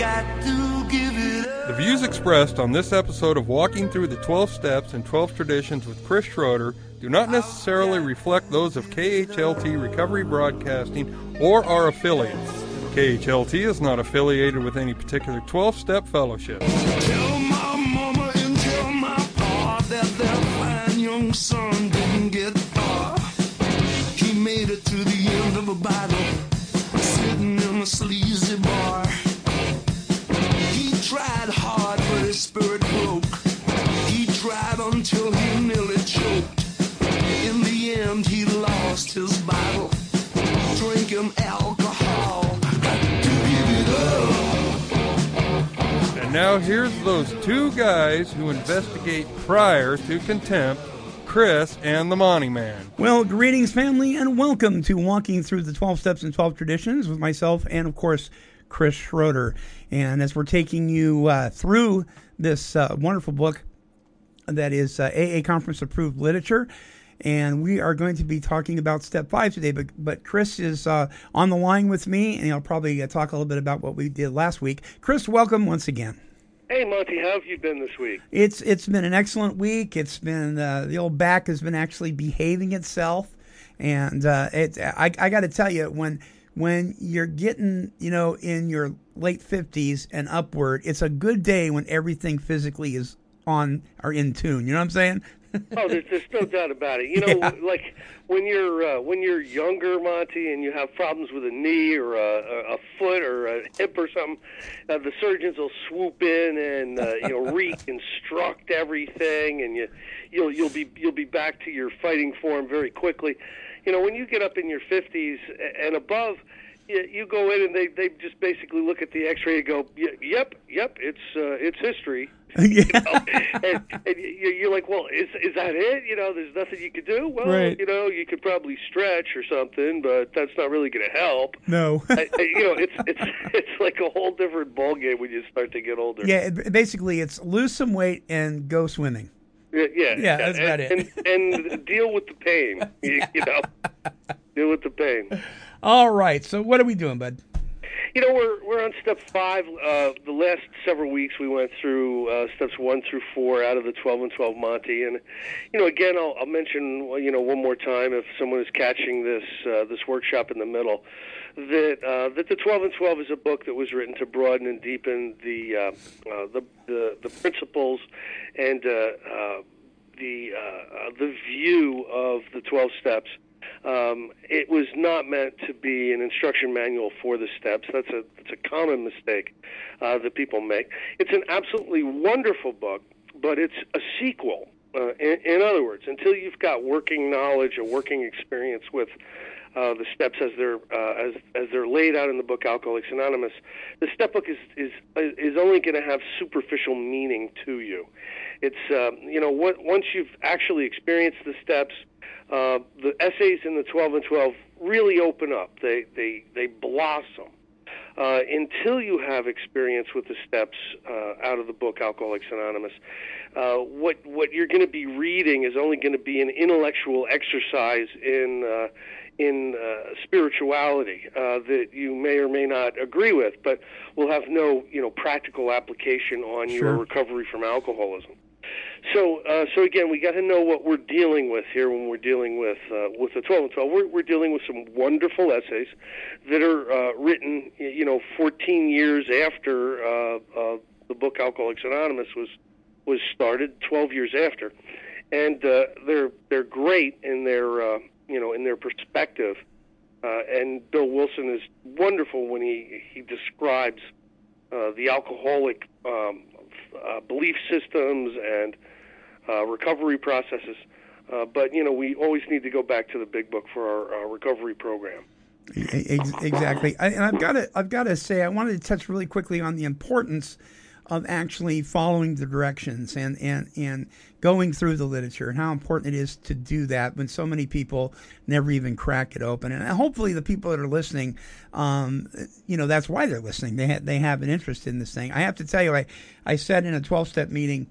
The views expressed on this episode of Walking Through the 12 Steps and 12 Traditions with Chris Schroeder do not necessarily reflect those of KHLT Recovery Broadcasting or our affiliates. KHLT is not affiliated with any particular 12 step fellowship. Tell my mama and tell my pa that their fine young now here's those two guys who investigate prior to contempt, Chris and the Monty Man. Well, greetings, family, and welcome to Walking Through the 12 Steps and 12 Traditions with myself and, of course, Chris Schroeder. And as we're taking you uh, through this uh, wonderful book that is uh, AA Conference approved literature, and we are going to be talking about step five today. But but Chris is uh, on the line with me, and he'll probably uh, talk a little bit about what we did last week. Chris, welcome once again. Hey Monty, how have you been this week? It's it's been an excellent week. It's been uh, the old back has been actually behaving itself, and uh, it I, I got to tell you when when you're getting you know in your late fifties and upward, it's a good day when everything physically is on or in tune. You know what I'm saying? Oh, there's, there's no doubt about it. You know, Yeah. like when you're uh, when you're younger, Monty, and you have problems with a knee or a, a, a foot or a hip or something, uh, the surgeons will swoop in and uh, you know reconstruct everything, and you you'll you'll be you'll be back to your fighting form very quickly. You know, when you get up in your 50s and above. You, you go in and they, they just basically look at the X-ray and go, "Y- "Yep, yep, it's uh, it's history." yeah. and, and you- you're like, well, is is that it? You know, there's nothing you could do. Well, Right. you know, you could probably stretch or something, but that's not really going to help. No. I, I, you know, it's it's it's like a whole different ballgame when you start to get older. yeah. It, basically, it's lose some weight and go swimming. yeah, yeah. Yeah, that's and, about it. And, and deal with the pain. You, you know, deal with the pain. All right. So what are we doing, bud? You know, we're we're on step five. Uh, the last several weeks we went through uh, steps one through four out of the twelve and twelve Monty, and you know, again, I'll, I'll mention you know one more time if someone is catching this uh, this workshop in the middle, that uh, that the twelve and twelve is a book that was written to broaden and deepen the uh, uh, the, the the principles and uh, uh, the uh, uh, the view of the twelve steps. Um, it was not meant to be an instruction manual for the steps. That's a that's a common mistake uh, that people make. It's an absolutely wonderful book, but it's a sequel. Uh, in, in other words, until you've got working knowledge or working experience with uh, the steps as they're uh, as as they're laid out in the book Alcoholics Anonymous, the step book is is is only going to have superficial meaning to you. It's um, you know what, once you've actually experienced the steps, uh, the essays in the 12 and 12 really open up. They they they blossom. Uh, until you have experience with the steps uh, out of the book Alcoholics Anonymous, uh, what what you're going to be reading is only going to be an intellectual exercise in uh, in uh, spirituality uh, that you may or may not agree with, but will have no you know practical application on your recovery from alcoholism. So, uh, so again, we got to know what we're dealing with here when we're dealing with uh, with the 12 and 12. We're, we're dealing with some wonderful essays that are uh, written, you know, 14 years after uh, uh, the book Alcoholics Anonymous was was started, 12 years after, and uh, they're they're great in their uh, you know in their perspective. Uh, and Bill Wilson is wonderful when he he describes uh, the alcoholic um, uh, belief systems and uh, recovery processes. Uh, but you know, we always need to go back to the big book for our, our recovery program. Exactly, and I've got to I've got to say I wanted to touch really quickly on the importance of actually following the directions and and and going through the literature and how important it is to do that when so many people never even crack it open. And hopefully, the people that are listening, um, you know, that's why they're listening. They ha- they have an interest in this thing. I have to tell you, I I said in a twelve step meeting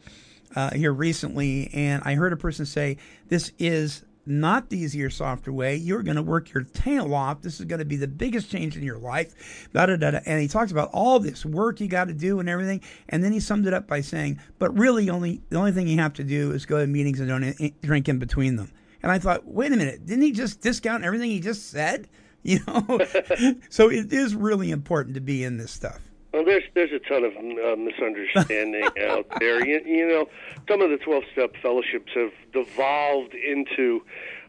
uh, here recently, and I heard a person say, "This is not the easier, softer way. You're going to work your tail off. This is going to be the biggest change in your life. Da, da, da, da. And he talks about all this work you got to do and everything. And then he summed it up by saying, but really, only the only thing you have to do is go to meetings and don't drink in between them. And I thought, wait a minute, didn't he just discount everything he just said? You know, so it is really important to be in this stuff. Well, there's there's a ton of uh, misunderstanding out there. You, you know, some of the 12-step fellowships have devolved into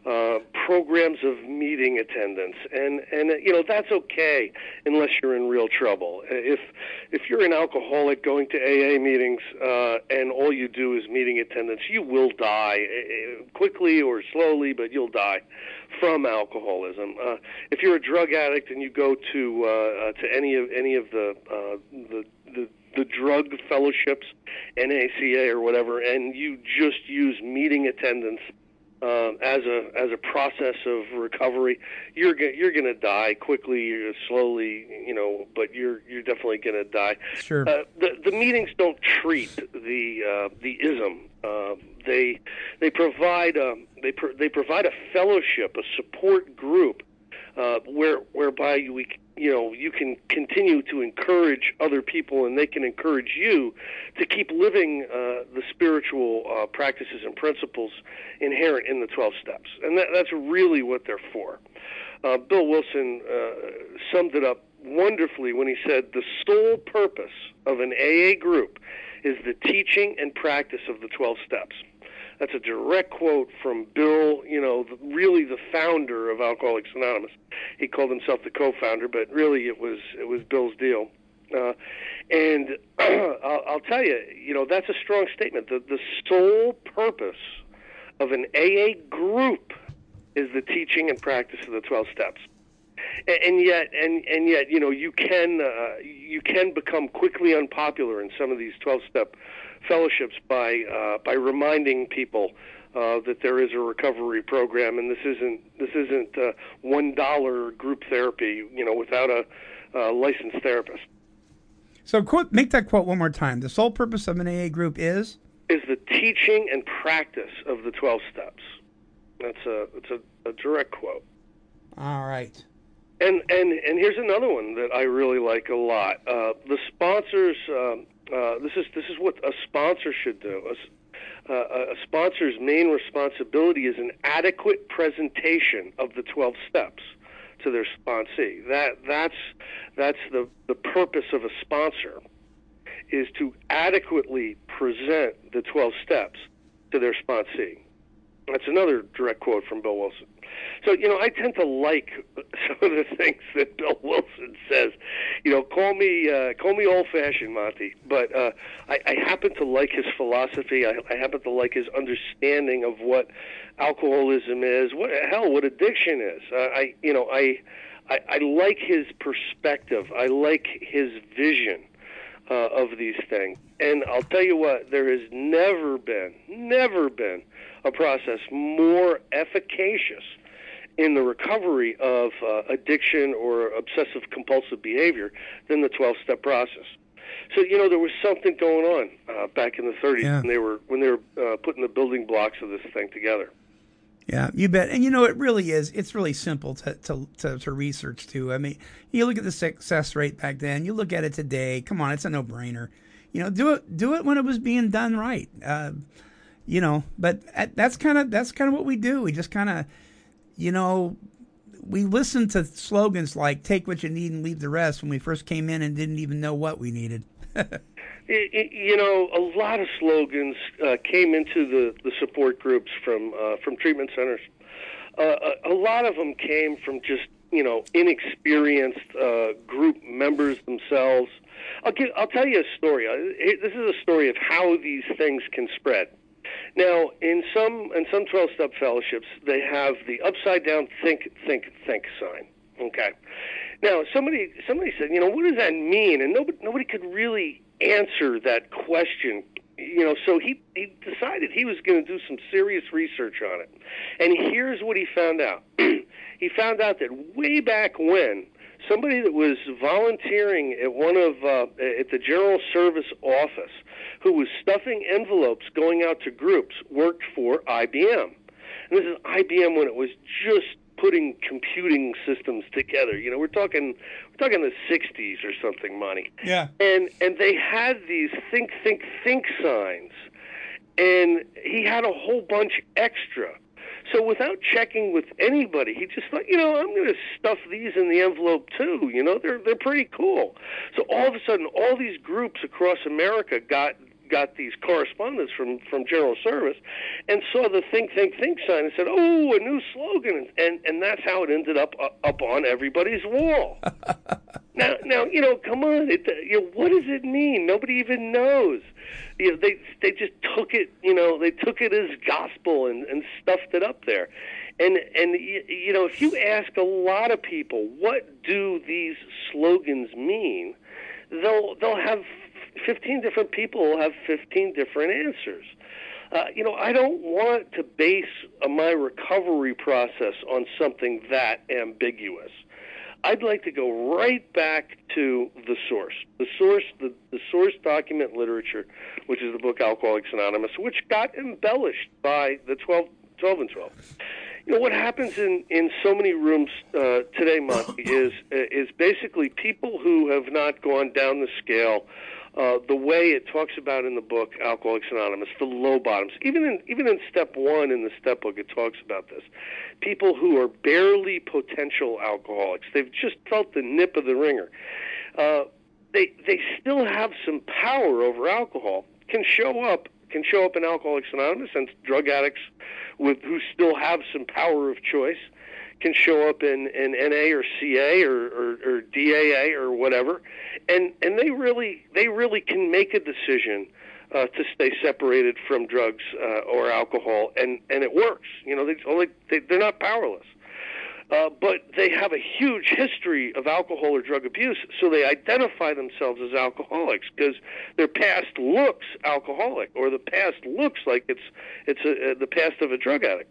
uh, programs of meeting attendance, and and uh, you know that's okay unless you're in real trouble. If if you're an alcoholic going to AA meetings uh, and all you do is meeting attendance, you will die uh, quickly or slowly, but you'll die from alcoholism. Uh, if you're a drug addict and you go to uh, uh, to any of any of the uh, the the the drug fellowships, NACA or whatever, and you just use meeting attendance uh, as a as a process of recovery, you're go- you're going to die quickly, or slowly, you know, but you're you're definitely going to die. Sure. Uh, the the meetings don't treat the uh, the ism. Uh, they they provide a, they pro- they provide a fellowship, a support group, uh, where whereby we you know you can continue to encourage other people and they can encourage you to keep living uh, the spiritual uh, practices and principles inherent in the 12 steps. And that, that's really what they're for. Uh, bill wilson uh, summed it up wonderfully when he said the sole purpose of an aa group is the teaching and practice of the 12 steps that's a direct quote from Bill, you know, the, really the founder of Alcoholics Anonymous. He called himself the co-founder, but really it was it was Bill's deal. Uh, and I'll, I'll tell you, you know, that's a strong statement. The the sole purpose of an AA group is the teaching and practice of the 12 steps. And, yet, and and yet, you know, you can uh, you can become quickly unpopular in some of these 12-step fellowships by uh, by reminding people uh, that there is a recovery program, and this isn't this isn't uh, one dollar group therapy, you know, without a uh, licensed therapist. So, quote, make that quote one more time. The sole purpose of an AA group is Is the teaching and practice of the twelve steps. That's a that's a, a direct quote. all right. And and and here's another one that I really like a lot. Uh, the sponsors. Um, uh, this is this is what a sponsor should do. A, uh, a sponsor's main responsibility is an adequate presentation of the 12 steps to their sponsee. That that's that's the the purpose of a sponsor is to adequately present the 12 steps to their sponsee. That's another direct quote from Bill Wilson. So, you know, I tend to like some of the things that Bill Wilson says. You know, call me uh, call me old fashioned, Monty, but uh, I, I happen to like his philosophy. I, I happen to like his understanding of what alcoholism is. What hell, what addiction is. Uh, I, you know, I, I I like his perspective. I like his vision uh, of these things. And I'll tell you what, there has never been, never been a process more efficacious in the recovery of uh, addiction or obsessive compulsive behavior than the 12 step process. So you know there was something going on uh, back in the 30s Yeah. when they were when they were uh, putting the building blocks of this thing together. Yeah, you bet. And you know, it really is. It's really simple to, to, to, to research too. I mean, you look at the success rate back then. You look at it today. Come on, it's a no brainer. You know, do it do it when it was being done right. Uh, you know, but that's kind of that's kind of what we do. We just kind of, you know, we listen to slogans like "Take what you need and leave the rest" when we first came in and didn't even know what we needed. Y- y- You know, a lot of slogans uh, came into the, the support groups from uh, from treatment centers. Uh, a, a lot of them came from just you know inexperienced uh, group members themselves. I'll give, I'll tell you a story. Uh, This is a story of how these things can spread. Now, in some in some twelve step fellowships, they have the upside down think think think sign. Okay. Now, somebody somebody said, you know, what does that mean? And nobody nobody could really answer that question. You know, so he he decided he was going to do some serious research on it. And here's what he found out. he found out that way back when somebody that was volunteering at one of uh, at the general service office who was stuffing envelopes going out to groups worked for IBM. And this is IBM when it was just putting computing systems together. You know, we're talking we're talking the '60s or something, Monty. Yeah. And and they had these think, think, think signs, and he had a whole bunch extra. So without checking with anybody, he just thought, you know, I'm going to stuff these in the envelope too. You know, they're they're pretty cool. So all of a sudden, all these groups across America got got these correspondents from from General Service, and saw the think think think sign and said, "Oh, a new slogan," and and that's how it ended up uh, up on everybody's wall. now, now you know, come on, it, you know, what does it mean? Nobody even knows. You know, they they just took it, you know, they took it as gospel and and stuffed it up there. And and y- you know, if you ask a lot of people, what do these slogans mean? They'll they'll have 15 different people have 15 different answers. Uh, you know, I don't want to base uh, my recovery process on something that ambiguous. I'd like to go right back to the source, the source, the, the source document literature, which is the book Alcoholics Anonymous, which got embellished by the 12, 12 and 12. You know what happens in, in so many rooms uh, today, Monty, is is basically people who have not gone down the scale uh, the way it talks about in the book Alcoholics Anonymous, the low bottoms. Even in even in step one in the step book, it talks about this. People who are barely potential alcoholics, they've just felt the nip of the ringer. Uh, they they still have some power over alcohol. Can show up can show up in Alcoholics Anonymous and drug addicts with who still have some power of choice can show up in, in NA or CA or, or, or DAA or whatever, and and they really they really can make a decision uh, to stay separated from drugs uh, or alcohol, and and it works. You know, they only they, they're not powerless. Uh, but they have a huge history of alcohol or drug abuse, so they identify themselves as alcoholics because their past looks alcoholic, or the past looks like it's it's a, uh, the past of a drug addict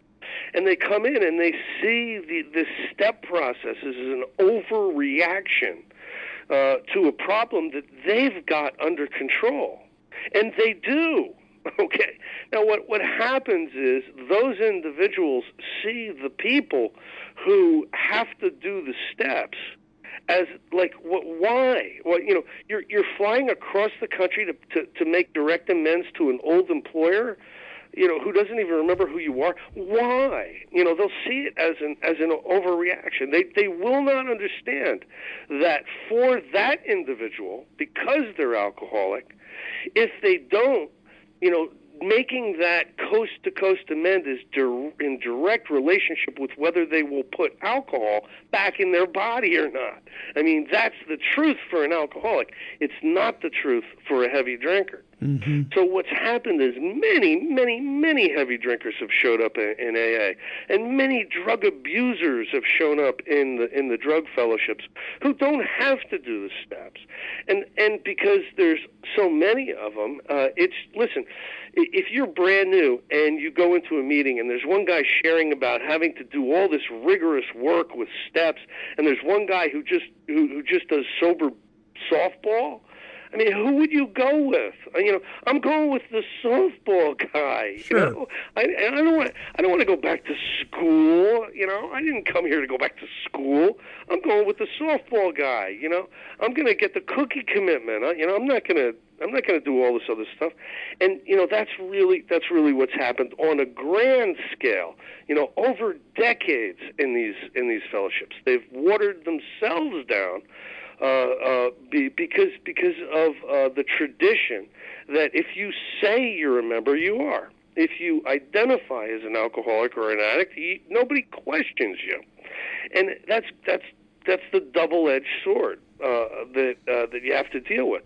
and they come in and they see the the step process as an overreaction uh, to a problem that they've got under control, and they do. Okay. Now, what what happens is those individuals see the people who have to do the steps as like what why well you know you're you're flying across the country to, to to make direct amends to an old employer you know, who doesn't even remember who you are. Why? You know, they'll see it as an as an overreaction. They they will not understand that for that individual, because they're alcoholic, if they don't, you know, making that coast to coast amend is dir- in direct relationship with whether they will put alcohol back in their body or not. I mean, that's the truth for an alcoholic. It's not the truth for a heavy drinker. Mm-hmm. So what's happened is many, many, many heavy drinkers have showed up in, in AA, and many drug abusers have shown up in the in the drug fellowships who don't have to do the steps, and and because there's so many of them, uh, it's listen. If you're brand new and you go into a meeting and there's one guy sharing about having to do all this rigorous work with steps, and there's one guy who just who, who just does sober softball. I mean, who would you go with? Uh, You know, I'm going with the softball guy. Sure. You know, I, and I don't want. I don't want to go back to school. You know, I didn't come here to go back to school. I'm going with the softball guy. You know, I'm going to get the cookie commitment. Uh, You know, I'm not going to. I'm not going to do all this other stuff. And you know, that's really that's really what's happened on a grand scale. You know, over decades in these in these fellowships, they've watered themselves down be, because because of uh, the tradition that if you say you're a member, you are. If you identify as an alcoholic or an addict, you, nobody questions you, and that's that's that's the double-edged sword uh, that uh, that you have to deal with.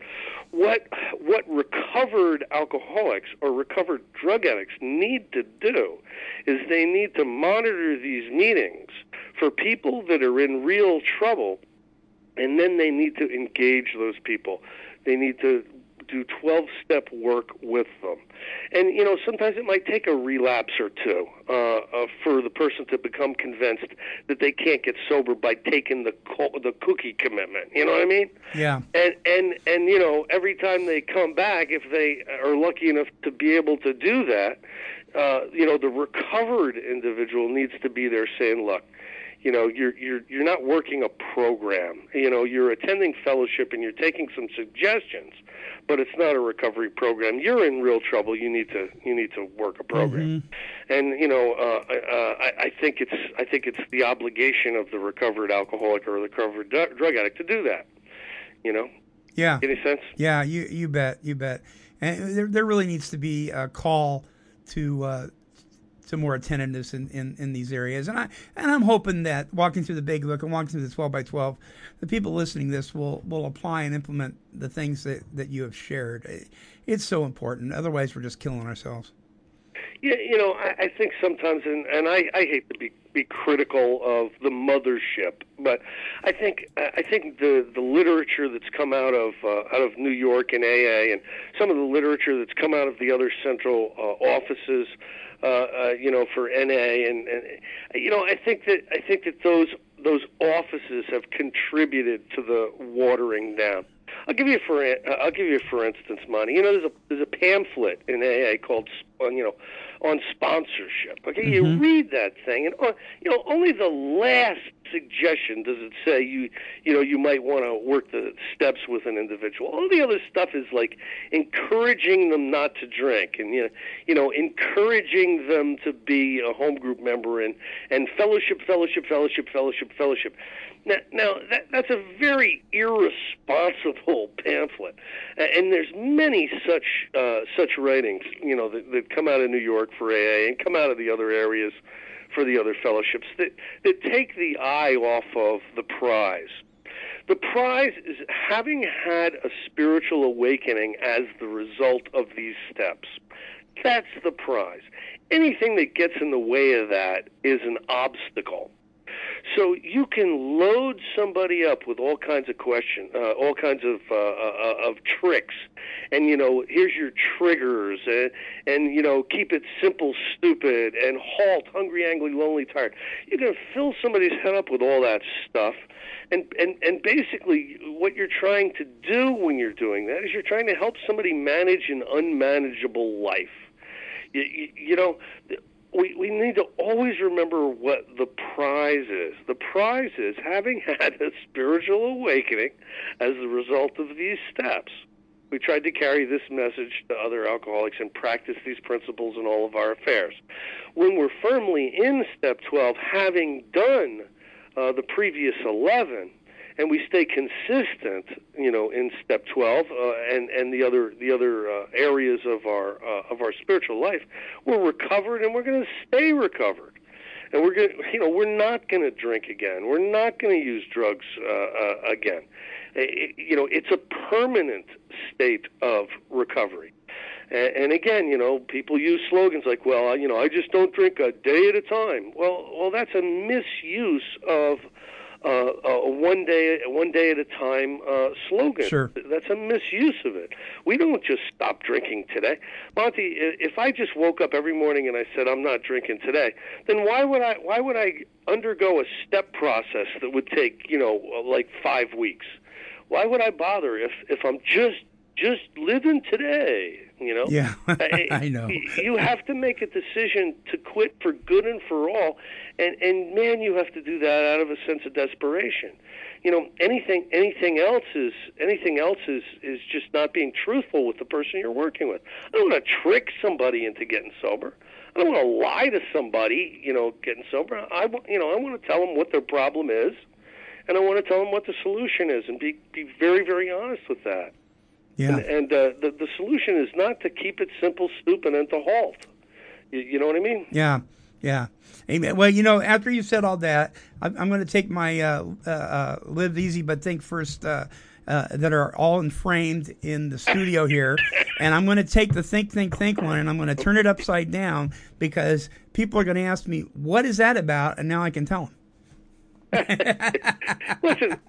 What what recovered alcoholics or recovered drug addicts need to do is they need to monitor these meetings for people that are in real trouble and then they need to engage those people. They need to do 12 step work with them. And, you know, sometimes it might take a relapse or two uh, uh, for the person to become convinced that they can't get sober by taking the, co- the cookie commitment. You know what I mean? Yeah. And, and, and, you know, every time they come back, if they are lucky enough to be able to do that, uh, you know the recovered individual needs to be there saying, look, you know you're you're you're not working a program. You know you're attending fellowship and you're taking some suggestions, but it's not a recovery program. You're in real trouble. You need to you need to work a program. And you know uh, uh, I, I think it's I think it's the obligation of the recovered alcoholic or the recovered du- drug addict to do that. You know, Yeah. any sense? Yeah, you you bet, you bet. And there there really needs to be a call to uh, to more attentiveness in, in, in these areas. And I and I'm hoping that walking through the big book and walking through the twelve by twelve, the people listening this will will apply and implement the things that, that you have shared. It's so important. Otherwise, we're just killing ourselves. Yeah, you know, I, I think sometimes, and, and I, I hate to be be critical of the mothership, but I think I think the the literature that's come out of uh, out of New York and AA, and some of the literature that's come out of the other central uh, offices, uh, uh, you know, for NA, and, and you know, I think that I think that those those offices have contributed to the watering down. I'll give you for I'll give you for instance, Monty. You know, there's a there's a pamphlet in AA called uh, you know on sponsorship. Okay, you read that thing, and uh, you know only the last suggestion does it say you you know you might want to work the steps with an individual. All the other stuff is like encouraging them not to drink, and you know you know encouraging them to be a home group member and and fellowship, fellowship, fellowship, fellowship, fellowship. Now, now that, that's a very irresponsible pamphlet, and there's many such uh, such writings, you know, that, that come out of New York for AA and come out of the other areas for the other fellowships that that take the eye off of the prize. The prize is having had a spiritual awakening as the result of these steps. That's the prize. Anything that gets in the way of that is an obstacle. So you can load somebody up with all kinds of questions, uh, all kinds of uh, uh, of tricks, and you know, here's your triggers, and, and you know, keep it simple, stupid, and halt, hungry, angry, lonely, tired. You can fill somebody's head up with all that stuff, and and and basically, what you're trying to do when you're doing that is you're trying to help somebody manage an unmanageable life. You, you, you know, we, we need to always remember what the prize is. The prize is having had a spiritual awakening as a result of these steps. We tried to carry this message to other alcoholics and practice these principles in all of our affairs. When we're firmly in step 12, having done uh, the previous 11, and we stay consistent, you know, in step 12 uh, and and the other the other uh, areas of our uh, of our spiritual life, we're recovered and we're going to stay recovered. And we're going, you know, we're not going to drink again. We're not going to use drugs uh, uh, again. It, you know, it's a permanent state of recovery. And, and again, you know, people use slogans like, "Well, you know, I just don't drink a day at a time." Well, well, that's a misuse of uh, a one day one day at a time uh, slogan. Sure. That's a misuse of it. We don't just stop drinking today, Monty. If I just woke up every morning and I said I'm not drinking today, then why would I why would I undergo a step process that would take you know like five weeks? Why would I bother if if I'm just just living today? You know. Yeah, I know. You have to make a decision to quit for good and for all, and and man, you have to do that out of a sense of desperation. You know, anything anything else is anything else is is just not being truthful with the person you're working with. I don't want to trick somebody into getting sober. I don't want to lie to somebody, you know, getting sober. I you know, I want to tell them what their problem is, and I want to tell them what the solution is, and be be very very honest with that. Yeah. And, and uh, the the solution is not to keep it simple, stupid, and to halt. You, you know what I mean? Yeah, yeah. Amen. Well, you know, after you said all that, I'm, I'm going to take my uh, uh, uh, live easy but think first uh, uh, that are all enframed in the studio here, and I'm going to take the think think think one and I'm going to turn it upside down because people are going to ask me what is that about, and now I can tell them. Listen,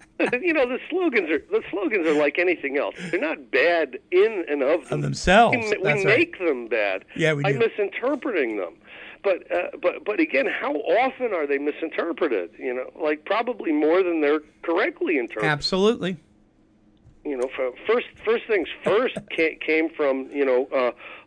you know the slogans are the slogans are like anything else. They're not bad in and of, them. themselves. We, we That's right. make them bad. Yeah, we do. misinterpreting them. But uh, but but again, how often are they misinterpreted? You know, like probably more than they're correctly interpreted. Absolutely. you know, first first things first ca- came from you know,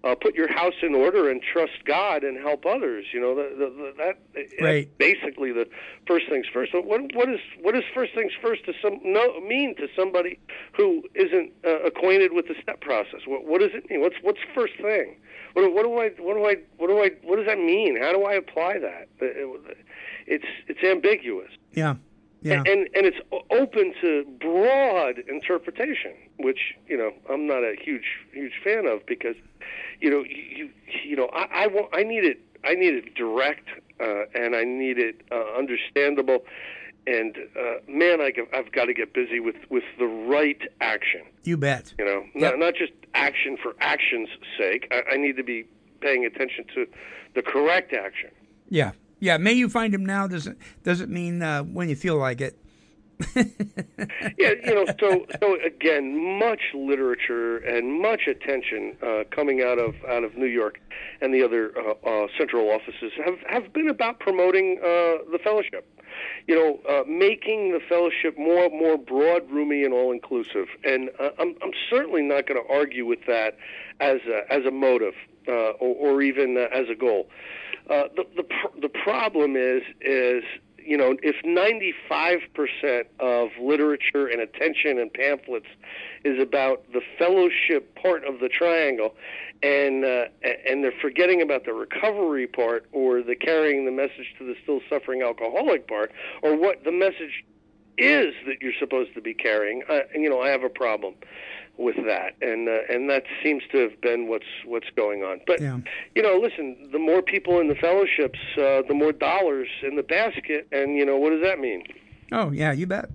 uh, put your house in order and trust God and help others. You know, the, the, the, that Right. basically the first things first. So what what is what is first things first to some no mean to somebody who isn't uh, acquainted with the step process? What what does it mean? What's what's first thing? What, what do I what do I what do I what does that mean? How do I apply that? It- It's it's ambiguous Yeah. Yeah. and and it's open to broad interpretation, which you know I'm not a huge huge fan of because you know you you, you know I I, want, I need it I need it direct uh, and I need it uh, understandable. And uh, man, I, have got to get busy with, with the right action. you bet. You know, Yep. not, not just action for action's sake. I, I need to be paying attention to the correct action. Yeah. Yeah. May you find him now doesn't doesn't mean uh, when you feel like it. yeah, you know, so so again, much literature and much attention uh, coming out of out of New York and the other uh, uh, central offices have have been about promoting uh, the fellowship. You know, uh, making the fellowship more more broad, roomy, and all inclusive. And I'm I'm certainly not going to argue with that as a, as a motive or, or even uh, as a goal. Uh, the the pr- the problem is is you know, if 95% of literature and attention and pamphlets is about the fellowship part of the triangle, and uh, and they're forgetting about the recovery part or the carrying the message to the still suffering alcoholic part, or what the message is that you're supposed to be carrying, uh, you know, I have a problem with that, and uh, and that seems to have been what's what's going on. But Yeah. you know, listen, the more people in the fellowships, uh, the more dollars in the basket, and you know, what does that mean? Oh yeah, you bet.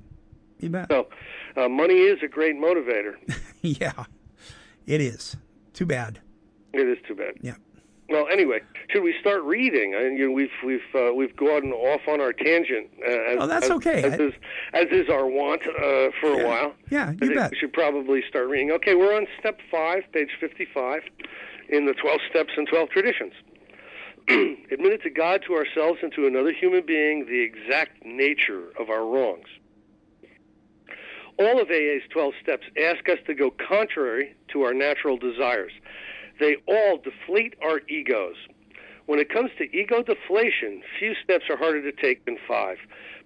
You bet. So, uh, money is a great motivator. yeah. It is. Too bad. it is too bad. Yeah. Well, anyway, should we start reading? I, you know, we've we've uh, we've gone off on our tangent. Uh, as, Oh, that's as- okay. As, I- is, as is our want uh, for Yeah. a while. Yeah, you bet. we should probably start reading. Okay, we're on step five, page fifty-five, in the twelve steps and twelve traditions. Admitted to God, to ourselves, and to another human being the exact nature of our wrongs. All of AA's 12 steps ask us to go contrary to our natural desires. They all deflate our egos. When it comes to ego deflation, few steps are harder to take than five,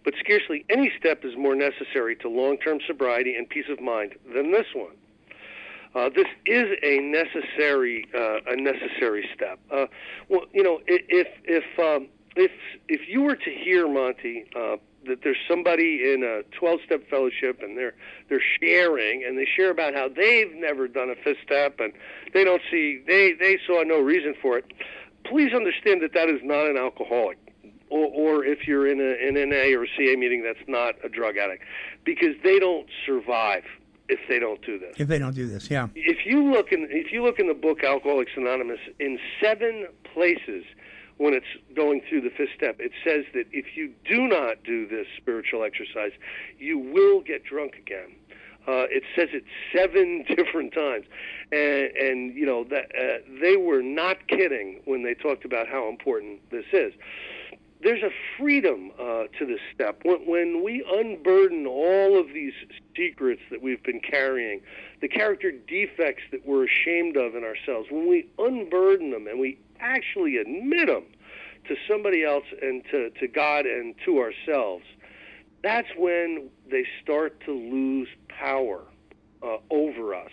but scarcely any step is more necessary to long term sobriety and peace of mind than this one. Uh, this is a necessary uh, a necessary step. Uh, well, you know, if if um, if if you were to hear Monty uh, that there's somebody in a 12-step fellowship and they're they're sharing and they share about how they've never done a fifth step and they don't see they they saw no reason for it. Please understand that that is not an alcoholic. Or, or if you're in a, an NA or a CA meeting, that's not a drug addict, because they don't survive if they don't do this If they don't do this, yeah. if you look in if you look in the book Alcoholics Anonymous, in seven places when it's going through the fifth step, it says that if you do not do this spiritual exercise, you will get drunk again. Uh, it says it seven different times, and, and you know that uh, they were not kidding when they talked about how important this is there's a freedom uh, to this step. When, when we unburden all of these secrets that we've been carrying, the character defects that we're ashamed of in ourselves, when we unburden them and we actually admit them to somebody else and to, to God and to ourselves, that's when they start to lose power uh, over us.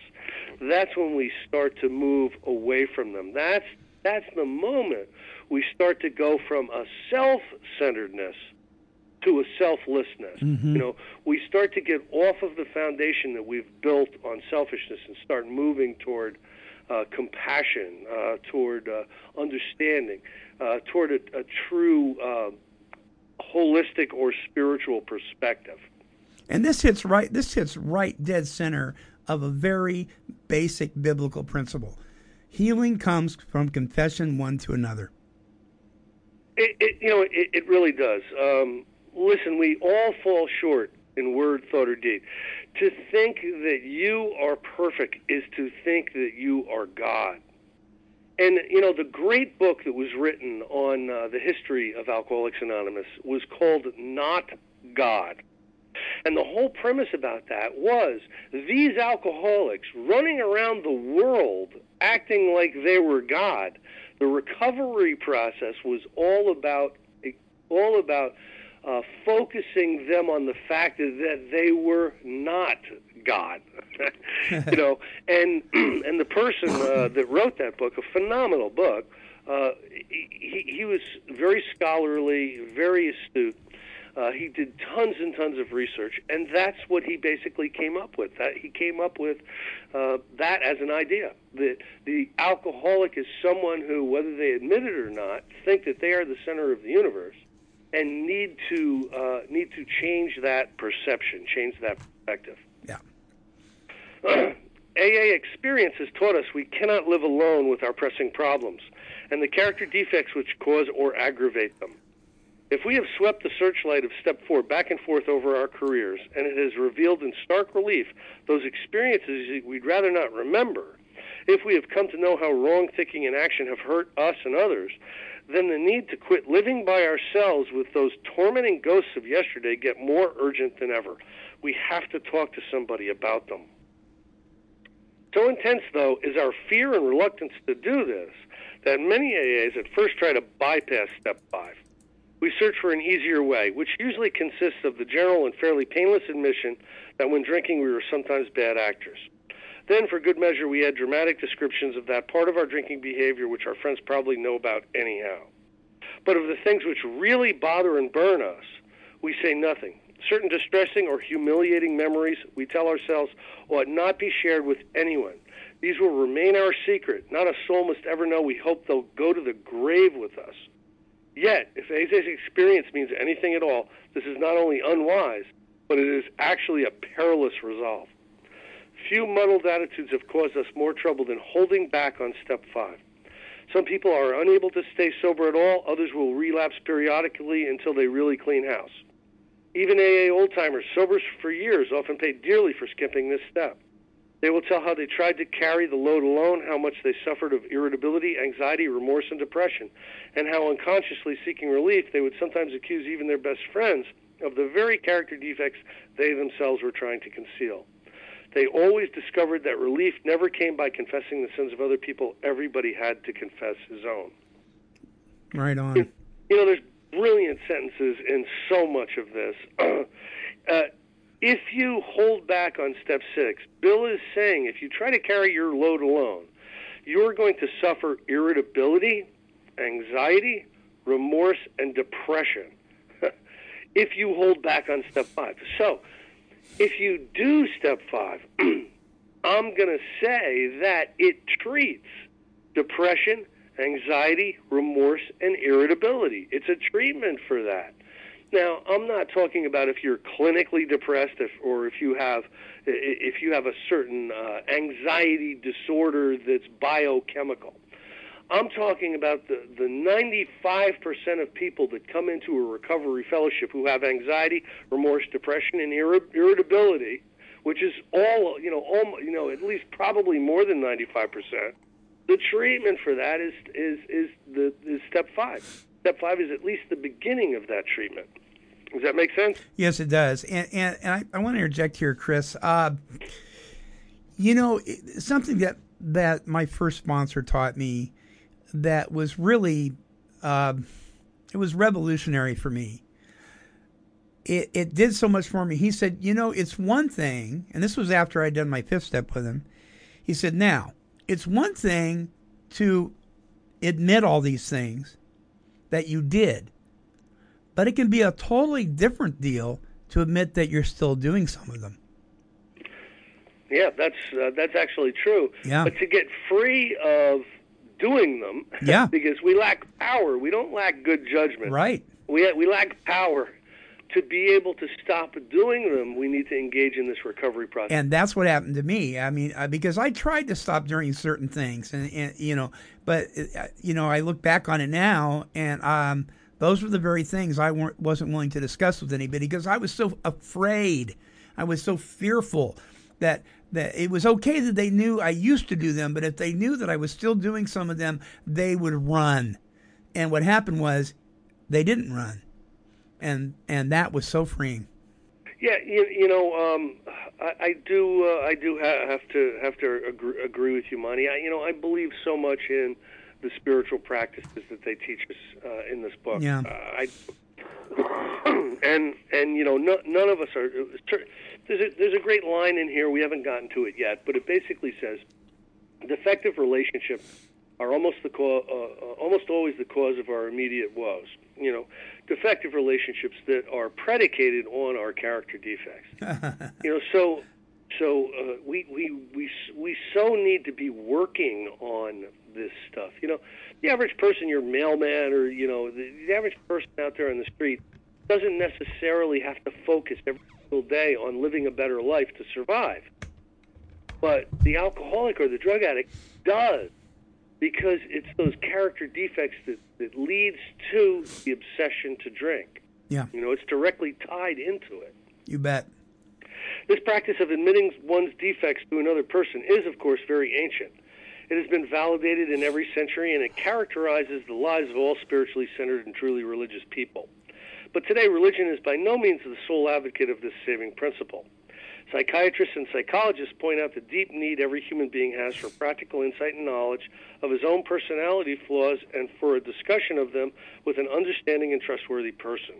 That's when we start to move away from them. That's that's the moment we start to go from a self-centeredness to a selflessness. You know, we start to get off of the foundation that we've built on selfishness and start moving toward compassion, uh, toward uh, understanding, uh, toward a, a true uh, holistic or spiritual perspective. And this hits right this hits right dead center of a very basic biblical principle. Healing comes from confession one to another. It, it you know it, it really does. Um, listen, we all fall short in word, thought, or deed. To think that you are perfect is to think that you are God. And you know the great book that was written on uh, the history of Alcoholics Anonymous was called Not God. And the whole premise about that was these alcoholics running around the world acting like they were God. The recovery process was all about all about uh, focusing them on the fact that they were not God. you know, and and the person uh, that wrote that book, a phenomenal book, uh, he, he was very scholarly, very astute. Uh, he did tons and tons of research, and that's what he basically came up with. That he came up with uh, that as an idea that the alcoholic is someone who, whether they admit it or not, think that they are the center of the universe, and need to uh, need to change that perception, change that perspective. Yeah. AA experience has taught us we cannot live alone with our pressing problems and the character defects which cause or aggravate them. If we have swept the searchlight of step four back and forth over our careers, and it has revealed in stark relief those experiences we'd rather not remember, if we have come to know how wrong thinking and action have hurt us and others, then the need to quit living by ourselves with those tormenting ghosts of yesterday get more urgent than ever. We have to talk to somebody about them. So intense, though, is our fear and reluctance to do this that many AAs at first try to bypass step five. We search for an easier way, which usually consists of the general and fairly painless admission that when drinking we were sometimes bad actors. Then, for good measure, we add dramatic descriptions of that part of our drinking behavior which our friends probably know about anyhow. But of the things which really bother and burn us, we say nothing. Certain distressing or humiliating memories, we tell ourselves, ought not be shared with anyone. These will remain our secret. Not a soul must ever know. We hope they'll go to the grave with us. Yet, if AA's experience means anything at all, this is not only unwise, but it is actually a perilous resolve. Few muddled attitudes have caused us more trouble than holding back on step five. Some people are unable to stay sober at all, others will relapse periodically until they really clean house. Even AA old timers, sober for years, often pay dearly for skipping this step. They will tell how they tried to carry the load alone, how much they suffered of irritability, anxiety, remorse, and depression, and how unconsciously seeking relief, they would sometimes accuse even their best friends of the very character defects they themselves were trying to conceal. They always discovered that relief never came by confessing the sins of other people. Everybody had to confess his own. Right on. You know, there's brilliant sentences in so much of this. uh, if you hold back on step six, Bill is saying if you try to carry your load alone, you're going to suffer irritability, anxiety, remorse, and depression if you hold back on step five. So, if you do step five, I'm going to say that it treats depression, anxiety, remorse, and irritability. It's a treatment for that. Now, I'm not talking about if you're clinically depressed, if, or if you have if you have a certain uh, anxiety disorder that's biochemical. I'm talking about the, the 95% of people that come into a recovery fellowship who have anxiety, remorse, depression, and irritability, which is all, you know, all, you know, at least probably more than 95%. The treatment for that is, is, is, the, is step five. Step five is at least the beginning of that treatment. Does that make sense? Yes, it does. And, and, and I, I want to interject here, Chris. Uh, you know, something that, that my first sponsor taught me that was really uh, it was revolutionary for me. It it did so much for me. He said, you know, it's one thing, and this was after I'd done my fifth step with him. He said, now it's one thing to admit all these things that you did, but it can be a totally different deal to admit that you're still doing some of them. Yeah, that's uh, that's actually true. Yeah. But to get free of doing them. Yeah. because we lack power. We don't lack good judgment. Right. We we lack power. To be able to stop doing them, we need to engage in this recovery process. And that's what happened to me. I mean, uh, because I tried to stop doing certain things, and, and you know, but uh, you know, I look back on it now, and um, those were the very things I weren't wasn't willing to discuss with anybody because I was so afraid. I was so fearful that that it was okay that they knew I used to do them, but if they knew that I was still doing some of them, they would run. And what happened was they didn't run. And and that was so freeing. Yeah, you, you know, um, I, I do. Uh, I do ha- have to have to agree, agree with you, Monty. I, you know, I believe so much in the spiritual practices that they teach us uh, in this book. Yeah. Uh, I, and and you know, no, none of us are. There's a, there's a great line in here. We haven't gotten to it yet, but it basically says, defective relationships are almost the co- uh, uh, almost always the cause of our immediate woes. You know, defective relationships that are predicated on our character defects. you know, so so uh, we we we we so need to be working on this stuff. You know, the average person, your mailman, or you know, the, the average person out there on the street doesn't necessarily have to focus every single day on living a better life to survive. But the alcoholic or the drug addict does because it's those character defects that, that leads to the obsession to drink. Yeah. You know, it's directly tied into it. You bet. This practice of admitting one's defects to another person is, of course, very ancient. It has been validated in every century, and it characterizes the lives of all spiritually centered and truly religious people. But today, religion is by no means the sole advocate of this saving principle. Psychiatrists and psychologists point out the deep need every human being has for practical insight and knowledge of his own personality flaws and for a discussion of them with an understanding and trustworthy person.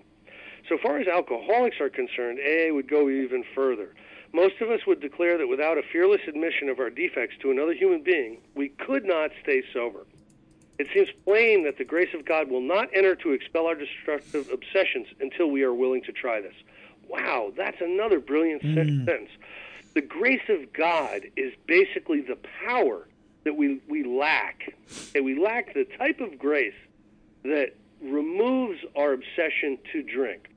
So far as alcoholics are concerned, AA would go even further. Most of us would declare that without a fearless admission of our defects to another human being, we could not stay sober. It seems plain that the grace of God will not enter to expel our destructive obsessions until we are willing to try this. Wow, that's another brilliant sentence. The grace of God is basically the power that we, we lack. And we lack the type of grace that removes our obsession to drink.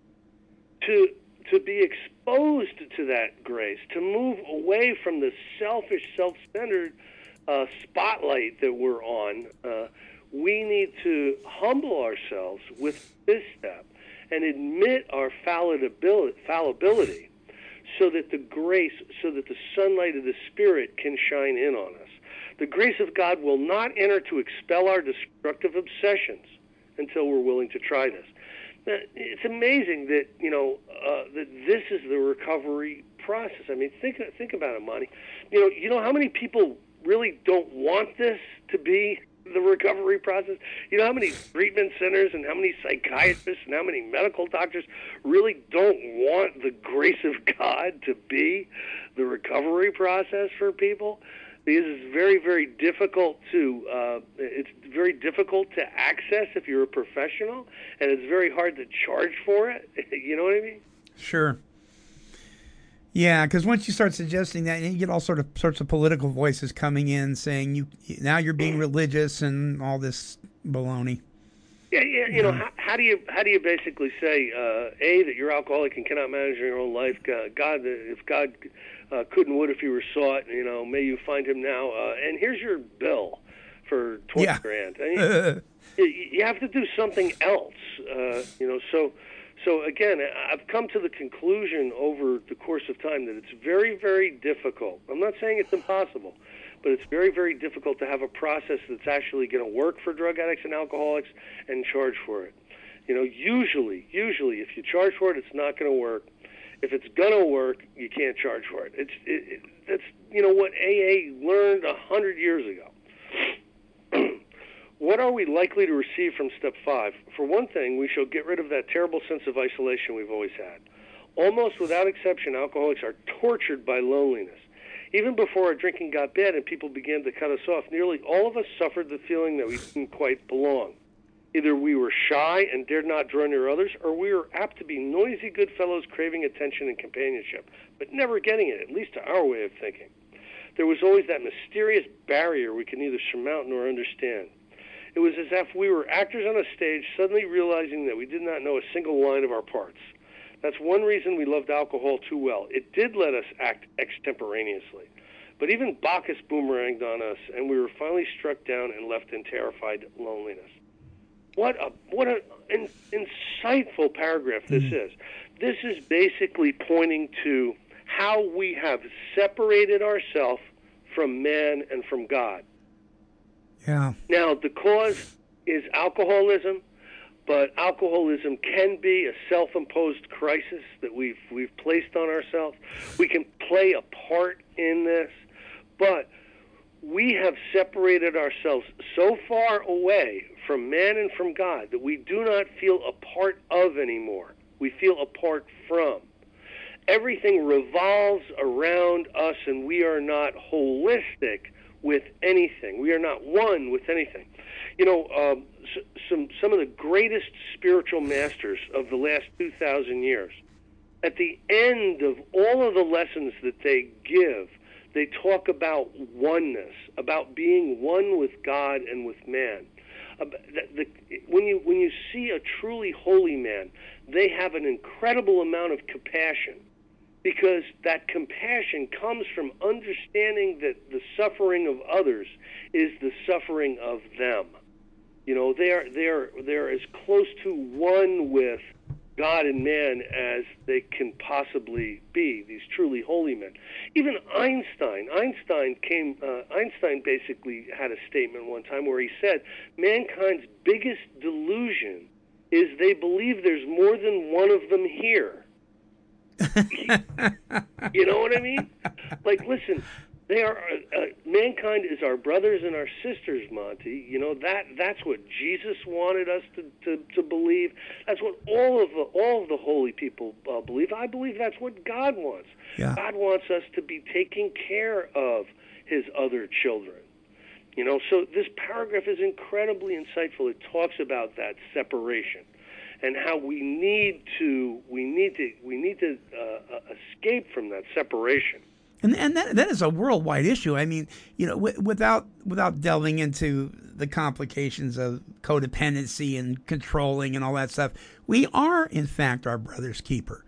To, to be exposed to that grace, to move away from the selfish, self centered uh, spotlight that we're on, uh, we need to humble ourselves with this step and admit our fallibility, so that the grace, so that the sunlight of the Spirit can shine in on us. The grace of God will not enter to expel our destructive obsessions until we're willing to try this. It's amazing that you know uh, that this is the recovery process. I mean, think think about it, Monty. You know, you know how many people really don't want this to be the recovery process. You know how many treatment centers and how many psychiatrists and how many medical doctors really don't want the grace of God to be the recovery process for people? Because it's very, very difficult to uh, it's very difficult to access if you're a professional, and it's very hard to charge for it. you know what I mean? Sure. Yeah, because once you start suggesting that, you get all sort of sorts of political voices coming in saying you now you're being religious and all this baloney. Yeah, yeah. You know, how, how do you how do you basically say uh, a that you're alcoholic and cannot manage your own life? God, if God uh, couldn't would if you were sought, you know, may you find him now. Uh, and here's your bill for twenty Yeah. grand. I mean, you, you have to do something else. Uh, you know, so so again, I've come to the conclusion over the course of time that it's very, very difficult. I'm not saying it's impossible, but it's very, very difficult to have a process that's actually going to work for drug addicts and alcoholics and charge for it. You know, usually, usually, if you charge for it, it's not going to work. If it's going to work, you can't charge for it. It's it, it, that's you know what AA learned a hundred years ago. What are we likely to receive from step five? For one thing, we shall get rid of that terrible sense of isolation we've always had. Almost without exception, alcoholics are tortured by loneliness. Even before our drinking got bad and people began to cut us off, nearly all of us suffered the feeling that we didn't quite belong. Either we were shy and dared not draw near others, or we were apt to be noisy good fellows craving attention and companionship, but never getting it, at least to our way of thinking. There was always that mysterious barrier we could neither surmount nor understand. It was as if we were actors on a stage suddenly realizing that we did not know a single line of our parts. That's one reason we loved alcohol too well. It did let us act extemporaneously. But even Bacchus boomeranged on us, and we were finally struck down and left in terrified loneliness. What a what an in, insightful paragraph this hmm. is. This is basically pointing to how we have separated ourselves from man and from God. Yeah. Now, the cause is alcoholism. but alcoholism can be a self-imposed crisis that we've we've placed on ourselves. We can play a part in this, but we have separated ourselves so far away from man and from God that we do not feel a part of anymore. We feel apart from. Everything revolves around us, and we are not holistic with anything. We are not one with anything. You know, um, s- some some of the greatest spiritual masters of the last two thousand years. At the end of all of the lessons that they give, they talk about oneness, about being one with God and with man. Uh, the, the, when you when you see a truly holy man, they have an incredible amount of compassion because that compassion comes from understanding that the suffering of others is the suffering of them. You know, they're they're they're as close to one with God and man as they can possibly be. These truly holy men. Even Einstein. Einstein came. Uh, Einstein basically had a statement one time where he said, "Mankind's biggest delusion is they believe there's more than one of them here." you know what I mean? Like, listen, they are uh, uh, mankind is our brothers and our sisters, Monty. You know that that's what Jesus wanted us to, to, to believe. That's what all of the all of the holy people uh, believe. I believe that's what God wants. Yeah. God wants us to be taking care of His other children. You know, so this paragraph is incredibly insightful. It talks about that separation and how we need to we need to we need to uh, uh, escape from that separation. And and that that is a worldwide issue. I mean, you know, w- without without delving into the complications of codependency and controlling and all that stuff, we are in fact our brother's keeper.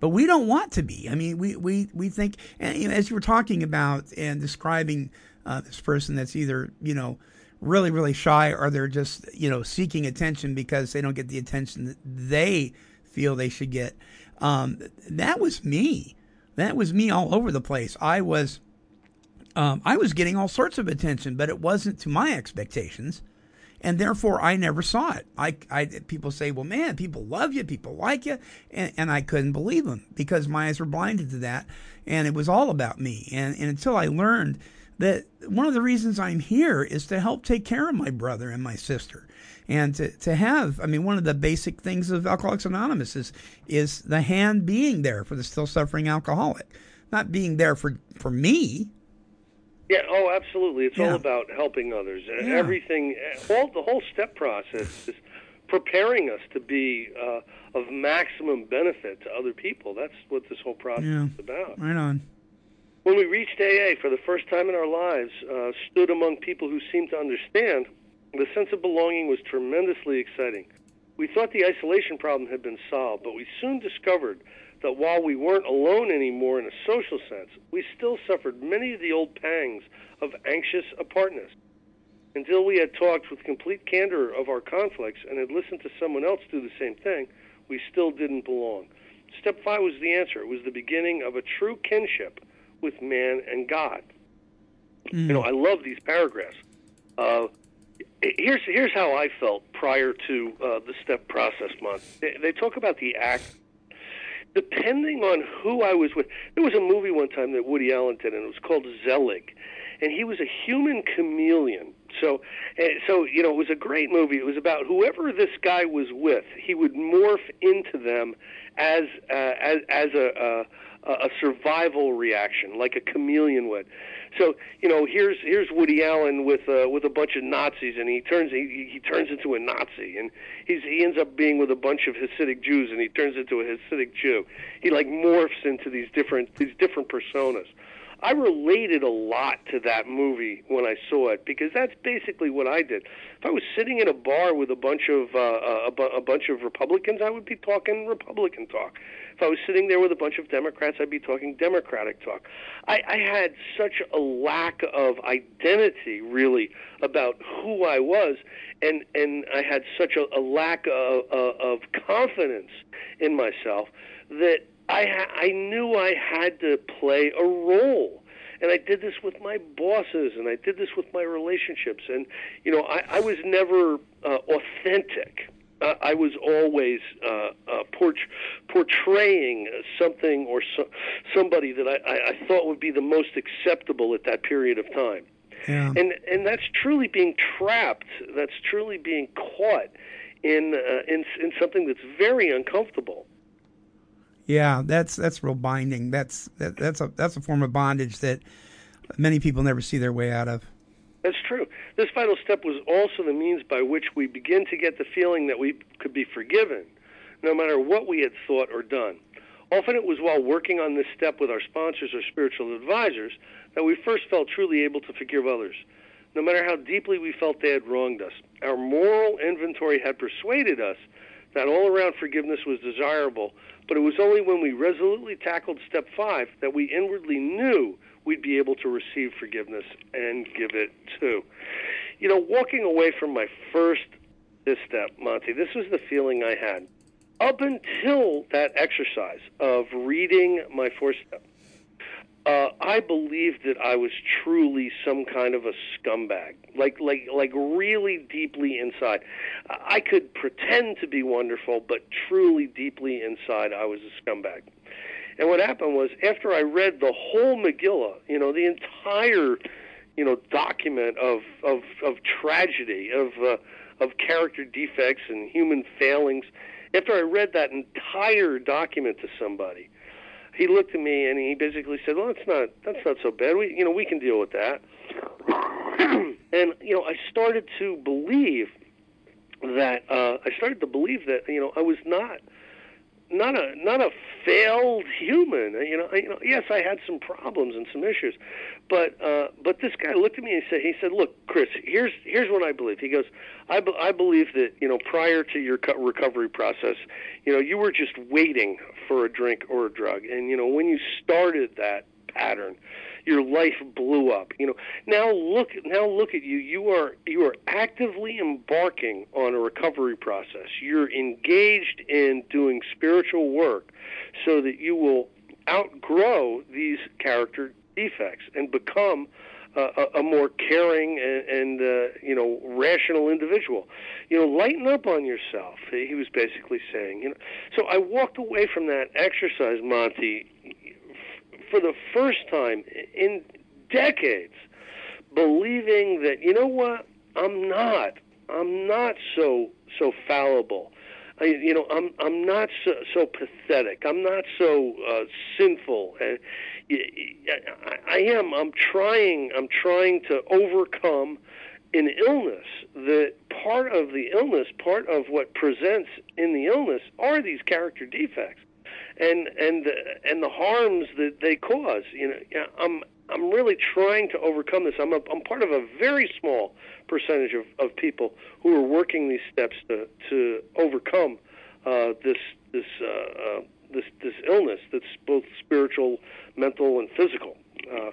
But we don't want to be. I mean, we we we think, and you know, as you were talking about and describing uh, this person that's either you know really really shy or they're just you know seeking attention because they don't get the attention that they feel they should get. Um, that was me that was me all over the place. I was, um, I was getting all sorts of attention, but it wasn't to my expectations, and therefore I never saw it. I, I people say, well, man, people love you, people like you, and, and I couldn't believe them because my eyes were blinded to that, and it was all about me. And, and until I learned that one of the reasons I'm here is to help take care of my brother and my sister and to, to have i mean one of the basic things of alcoholics anonymous is is the hand being there for the still suffering alcoholic not being there for for me Yeah, oh, absolutely. It's Yeah. all about helping others. Yeah. Everything, all the whole step process is preparing us to be uh, of maximum benefit to other people. That's what this whole process Yeah. is about. right on When we reached AA for the first time in our lives, uh, stood among people who seemed to understand, the sense of belonging was tremendously exciting. We thought the isolation problem had been solved, but we soon discovered that while we weren't alone anymore in a social sense, we still suffered many of the old pangs of anxious apartness. Until we had talked with complete candor of our conflicts and had listened to someone else do the same thing, we still didn't belong. Step five was the answer. It was the beginning of a true kinship with man and God. You know, I love these paragraphs. Uh, here's here's how I felt prior to uh, the step process Monty. They, they talk about the act. Depending on who I was with, there was a movie one time that Woody Allen did, and it was called Zelig, and he was a human chameleon. So, uh, so you know, it was a great movie. It was about whoever this guy was with, he would morph into them as uh, as as a, a a survival reaction, like a chameleon would. So, you know, here's here's Woody Allen with uh, with a bunch of Nazis, and he turns he, he turns into a Nazi, and he's he ends up being with a bunch of Hasidic Jews, and he turns into a Hasidic Jew. He like morphs into these different these different personas. I related a lot to that movie when I saw it because that's basically what I did. If I was sitting in a bar with a bunch of uh, a, bu- a bunch of Republicans, I would be talking Republican talk. If I was sitting there with a bunch of Democrats, I'd be talking Democratic talk. I, I had such a lack of identity, really, about who I was, and and I had such a, a lack of, of, of confidence in myself that I ha- I knew I had to play a role. And I did this with my bosses, and I did this with my relationships, and you know, I, I was never uh, authentic. uh, I was always uh, uh, port- portraying something or so- somebody that I, I, I thought would be the most acceptable at that period of time. Yeah. And and that's truly being trapped. That's truly being caught in uh, in in something that's very uncomfortable. Yeah, that's that's real binding. That's that, that's a that's a form of bondage that many people never see their way out of. That's true. This final step was also the means by which we begin to get the feeling that we could be forgiven, no matter what we had thought or done. Often it was while working on this step with our sponsors or spiritual advisors that we first felt truly able to forgive others, no matter how deeply we felt they had wronged us. Our moral inventory had persuaded us that all around forgiveness was desirable, but it was only when we resolutely tackled step five that we inwardly knew we'd be able to receive forgiveness and give it too. You know, walking away from my first this step, Monty, this was the feeling I had up until that exercise of reading my four step. Uh, I believed that I was truly some kind of a scumbag, like like like really deeply inside. I could pretend to be wonderful, but truly deeply inside, I was a scumbag. And what happened was, after I read the whole Megillah, you know, the entire, you know, document of of, of tragedy, of uh, of character defects and human failings, after I read that entire document to somebody, he looked at me and he basically said, "Well, that's not that's not so bad. We you know we can deal with that." and you know, I started to believe that uh, I started to believe that you know I was not not a not a failed human. You know, you know. Yes, I had some problems and some issues, but uh, but this guy looked at me and said, he said, "Look, Chris, here's here's what I believe." He goes, "I be, I believe that you know prior to your co- recovery process, you know, you were just waiting for a drink or a drug, and you know when you started that pattern." Your life blew up. You know, now look now look at you. You are you are actively embarking on a recovery process. You're engaged in doing spiritual work so that you will outgrow these character defects and become uh, a, a more caring and, and uh, you know rational individual. You know, lighten up on yourself. He was basically saying. You know, so I walked away from that exercise, Monty, for the first time in decades, believing that you know what, I'm not, I'm not so so fallible. I, you know, I'm I'm not so, so pathetic. I'm not so uh, sinful. And I, I am. I'm trying. I'm trying to overcome an illness. That part of the illness, part of what presents in the illness, are these character defects and and and the harms that they cause. You know, I'm I'm really trying to overcome this. I'm a, I'm part of a very small percentage of, of people who are working these steps to to overcome uh, this this uh, uh, this this illness that's both spiritual, mental, and physical. Uh,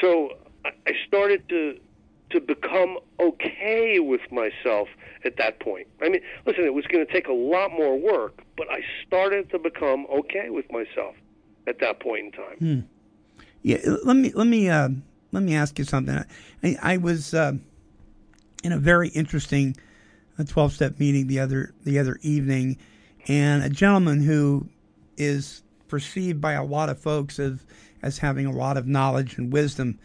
so I started to to become okay with myself at that point. I mean, listen, it was going to take a lot more work, but I started to become okay with myself at that point in time. Hmm. Yeah, let me let me uh, let me ask you something. I, I was uh, in a very interesting twelve step meeting the other the other evening, and a gentleman who is perceived by a lot of folks as as having a lot of knowledge and wisdom,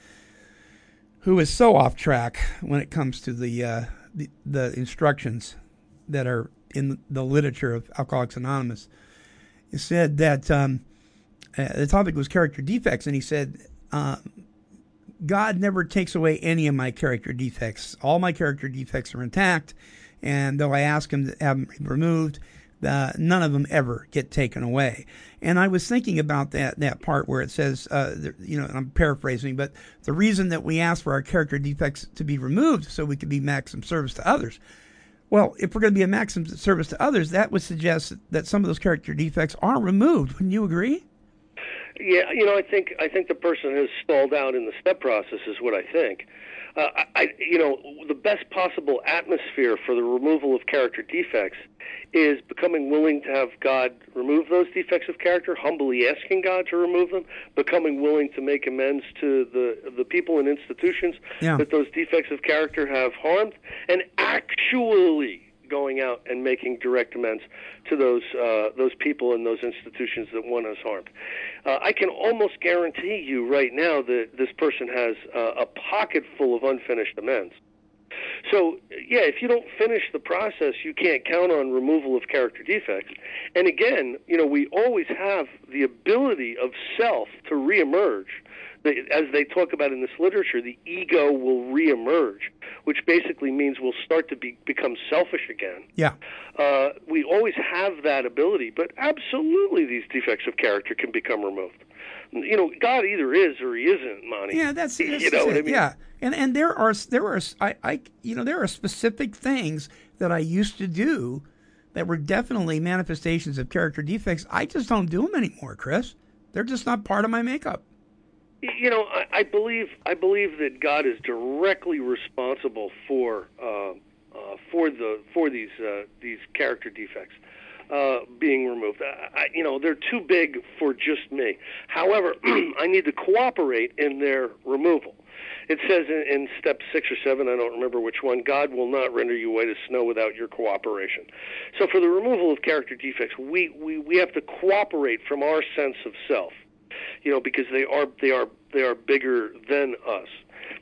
who is so off track when it comes to the uh, the, the instructions that are in the literature of Alcoholics Anonymous. He said that um, uh, the topic was character defects, and he said, uh, God never takes away any of my character defects. All my character defects are intact, and though I ask Him to have them removed, uh, none of them ever get taken away. And I was thinking about that that part where it says, uh, you know, I'm paraphrasing, but the reason that we ask for our character defects to be removed so we can be maximum service to others. Well, if we're going to be a maximum service to others, that would suggest that some of those character defects are removed. Wouldn't you agree? Yeah, you know, I think I think the person has stalled out in the step process is what I think. Uh, I, you know, the best possible atmosphere for the removal of character defects is becoming willing to have God remove those defects of character, humbly asking God to remove them, becoming willing to make amends to the the people and institutions yeah. that those defects of character have harmed, and actually going out and making direct amends to those uh, those people and those institutions that one has harmed. Uh, I can almost guarantee you right now that this person has uh, a pocket full of unfinished amends. So, yeah, if you don't finish the process, you can't count on removal of character defects. And again, you know, we always have the ability of self to reemerge. As they talk about in this literature, the ego will reemerge, which basically means we'll start to be, become selfish again. Yeah. Uh, we always have that ability, but absolutely these defects of character can become removed. You know, God either is or he isn't, Monty. Yeah, that's, that's you know what I mean. Yeah, and and there are there are I, I you know there are specific things that I used to do that were definitely manifestations of character defects. I just don't do them anymore, Chris. They're just not part of my makeup. You know, I, I believe I believe that God is directly responsible for uh, uh, for the for these uh, these character defects uh, being removed. I, I, you know, they're too big for just me. However, I need to cooperate in their removal. It says in, in step six or seven, I don't remember which one, God will not render you white as snow without your cooperation. So for the removal of character defects, we, we, we have to cooperate from our sense of self you know, because they are they are they are bigger than us.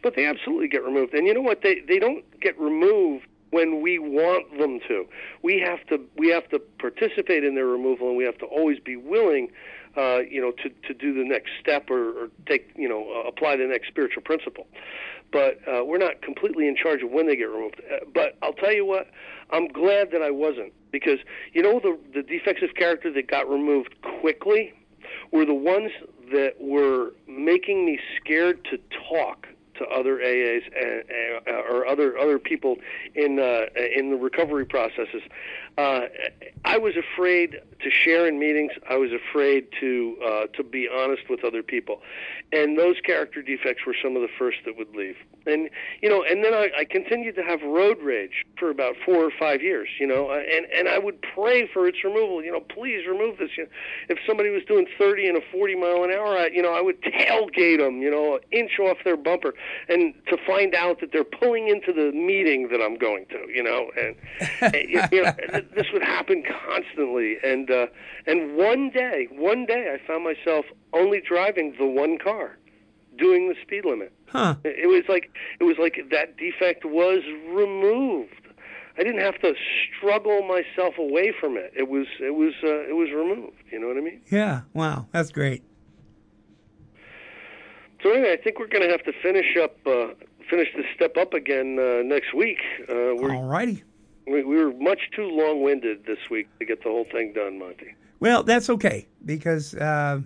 But they absolutely get removed. And you know what? They they don't get removed when we want them to. We have to we have to participate in their removal, and we have to always be willing, uh, you know, to to do the next step or, or take you know uh, apply the next spiritual principle. But uh, we're not completely in charge of when they get removed. Uh, but I'll tell you what, I'm glad that I wasn't because you know the the defects of character that got removed quickly were the ones that were making me scared to talk to other AAs and, uh, or other other people in uh, in the recovery processes. Uh, I was afraid to share in meetings. I was afraid to uh, to be honest with other people, and those character defects were some of the first that would leave. And you know, and then I, I continued to have road rage for about four or five years. You know, uh, and and I would pray for its removal. You know, please remove this. You know, if somebody was doing 30 and a 40 mile an hour, I, you know, I would tailgate them. You know, inch off their bumper, and to find out that they're pulling into the meeting that I'm going to. You know, and, and you know, th- this would happen constantly. And uh, and one day, one day, I found myself only driving the one car, doing the speed limit. Huh. It was like it was like that defect was removed. I didn't have to struggle myself away from it. It was it was uh, it was removed. You know what I mean? Yeah. Wow. That's great. So anyway, I think we're going to have to finish up uh, finish this step up again uh, next week. Uh, we're, All righty. We we were much too long winded this week to get the whole thing done, Monty. Well, that's okay because uh,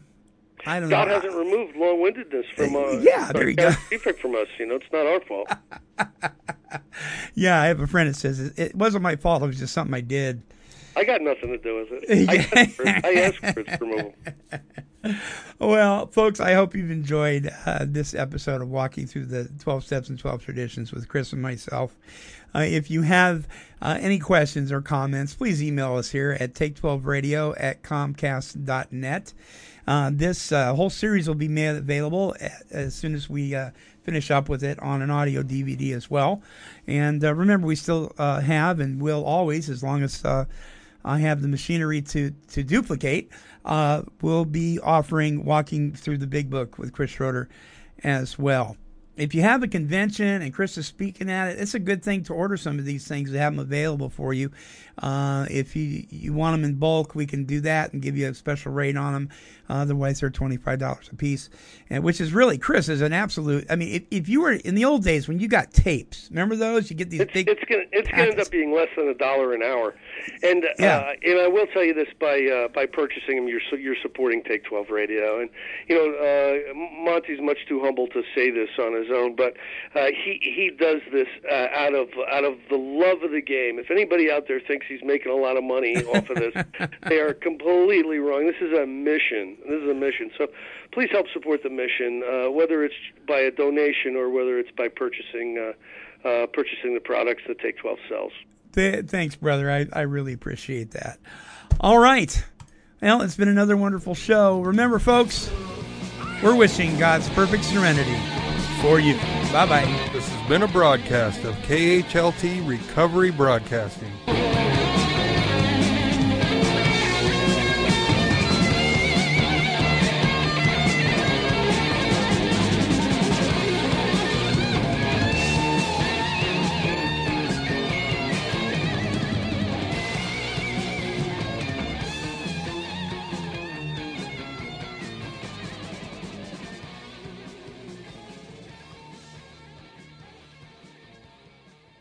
I don't know. God hasn't removed long windedness from uh, Yeah, there you go. defect from us. You know, it's not our fault. Yeah, I have a friend that says it, it wasn't my fault. It was just something I did. I got nothing to do with it. I asked for. I asked for its removal. Well, folks, I hope you've enjoyed uh, this episode of Walking Through the 12 Steps and 12 Traditions with Chris and myself. Uh, if you have uh, any questions or comments, please email us here at take12radio at comcast.net. Uh, this uh, whole series will be made available as soon as we uh, finish up with it on an audio DVD as well. And uh, remember, we still uh, have and will always, as long as uh, I have the machinery to to duplicate. Uh, we'll be offering Walking Through the Big Book with Chris Schroeder as well. If you have a convention and Chris is speaking at it, it's a good thing to order some of these things to have them available for you. Uh, if you, you want them in bulk, we can do that and give you a special rate on them. otherwise, they're $25 a piece, and, which is really, Chris, is an absolute. I mean, if, if you were in the old days when you got tapes, remember those? You get these It's, big. it's it's gonna end up being less than a dollar an hour, and Yeah. uh, and I will tell you this by uh, by purchasing them, you're you're supporting Take Twelve Radio, and you know uh, Monty's much too humble to say this on his own, but uh, he he does this uh, out of out of the love of the game. If anybody out there thinks he's making a lot of money off of this, they are completely wrong. This is a mission. This is a mission. So please help support the mission, uh, whether it's by a donation or whether it's by purchasing. Uh, uh, purchasing the products that Take 12 sells. Th- thanks, brother. I, I really appreciate that. All right. Well, it's been another wonderful show. Remember, folks, we're wishing God's perfect serenity for you. Bye bye. This has been a broadcast of KHLT Recovery Broadcasting.